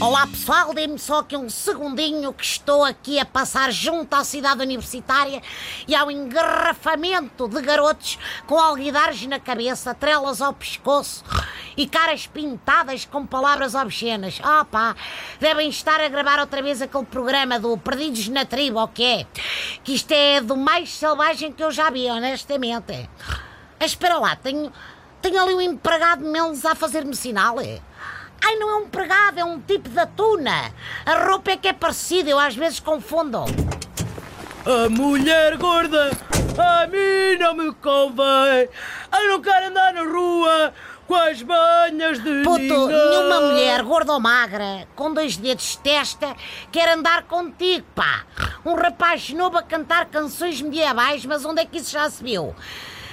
Olá pessoal, dê-me só aqui um segundinho que estou aqui a passar junto à cidade universitária e ao engarrafamento de garotos com alguidares na cabeça, trelas ao pescoço e caras pintadas com palavras obscenas. Ah pá, devem estar a gravar outra vez aquele programa do Perdidos na Tribo, o que é? Que isto é do mais selvagem que eu já vi, honestamente. Espera lá, tenho, tenho ali um empregado menos a fazer-me sinal. É? Ai, não é um pregado, é um tipo de tuna. A roupa é que é parecida, eu às vezes confundo. A mulher gorda a mim não me convém. Eu não quero andar na rua com as banhas de Puto, ninguém. nenhuma mulher gorda ou magra, com dois dedos de testa, quer andar contigo, pá. Um rapaz novo a cantar canções medievais, mas onde é que isso já se viu?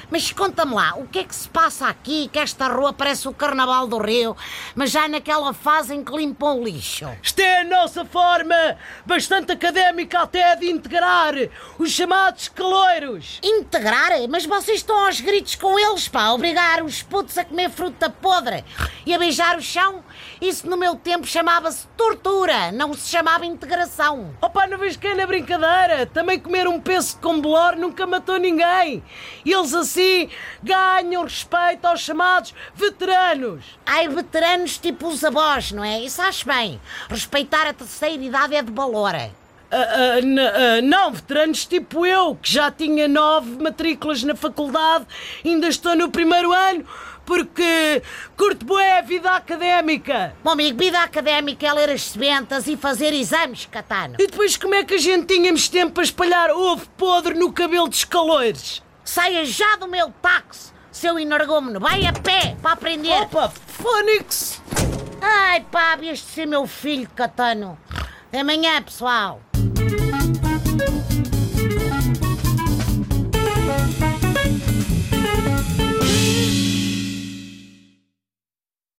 Mas conta-me lá, o que é que se passa aqui que esta rua parece o Carnaval do Rio, mas já naquela fase em que limpam o lixo? Isto é a nossa forma, bastante académica até, de integrar os chamados caloiros. Integrar? Mas vocês estão aos gritos com eles, pá, obrigar os putos a comer fruta podre e a beijar o chão? Isso no meu tempo chamava-se tortura, não se chamava integração. Opa, não vês que é na brincadeira? Também comer um peso com bolor nunca matou ninguém. Eles assim ganham respeito aos chamados veteranos. Ai, veteranos tipo os avós, não é? Isso acho bem. Respeitar a terceira idade é de valor. Ah, ah, ah, não, veteranos tipo eu, que já tinha nove matrículas na faculdade, ainda estou no primeiro ano, porque curto bué a vida académica. Meu amigo, vida académica é ler as sementas e fazer exames, Catano. E depois como é que a gente tínhamos tempo para espalhar ovo podre no cabelo dos calores? Saia já do meu táxi, seu energúmeno. Vai a pé para aprender. Opa, Fónix! Ai, pá, este ser meu filho, Catano. Até amanhã, pessoal.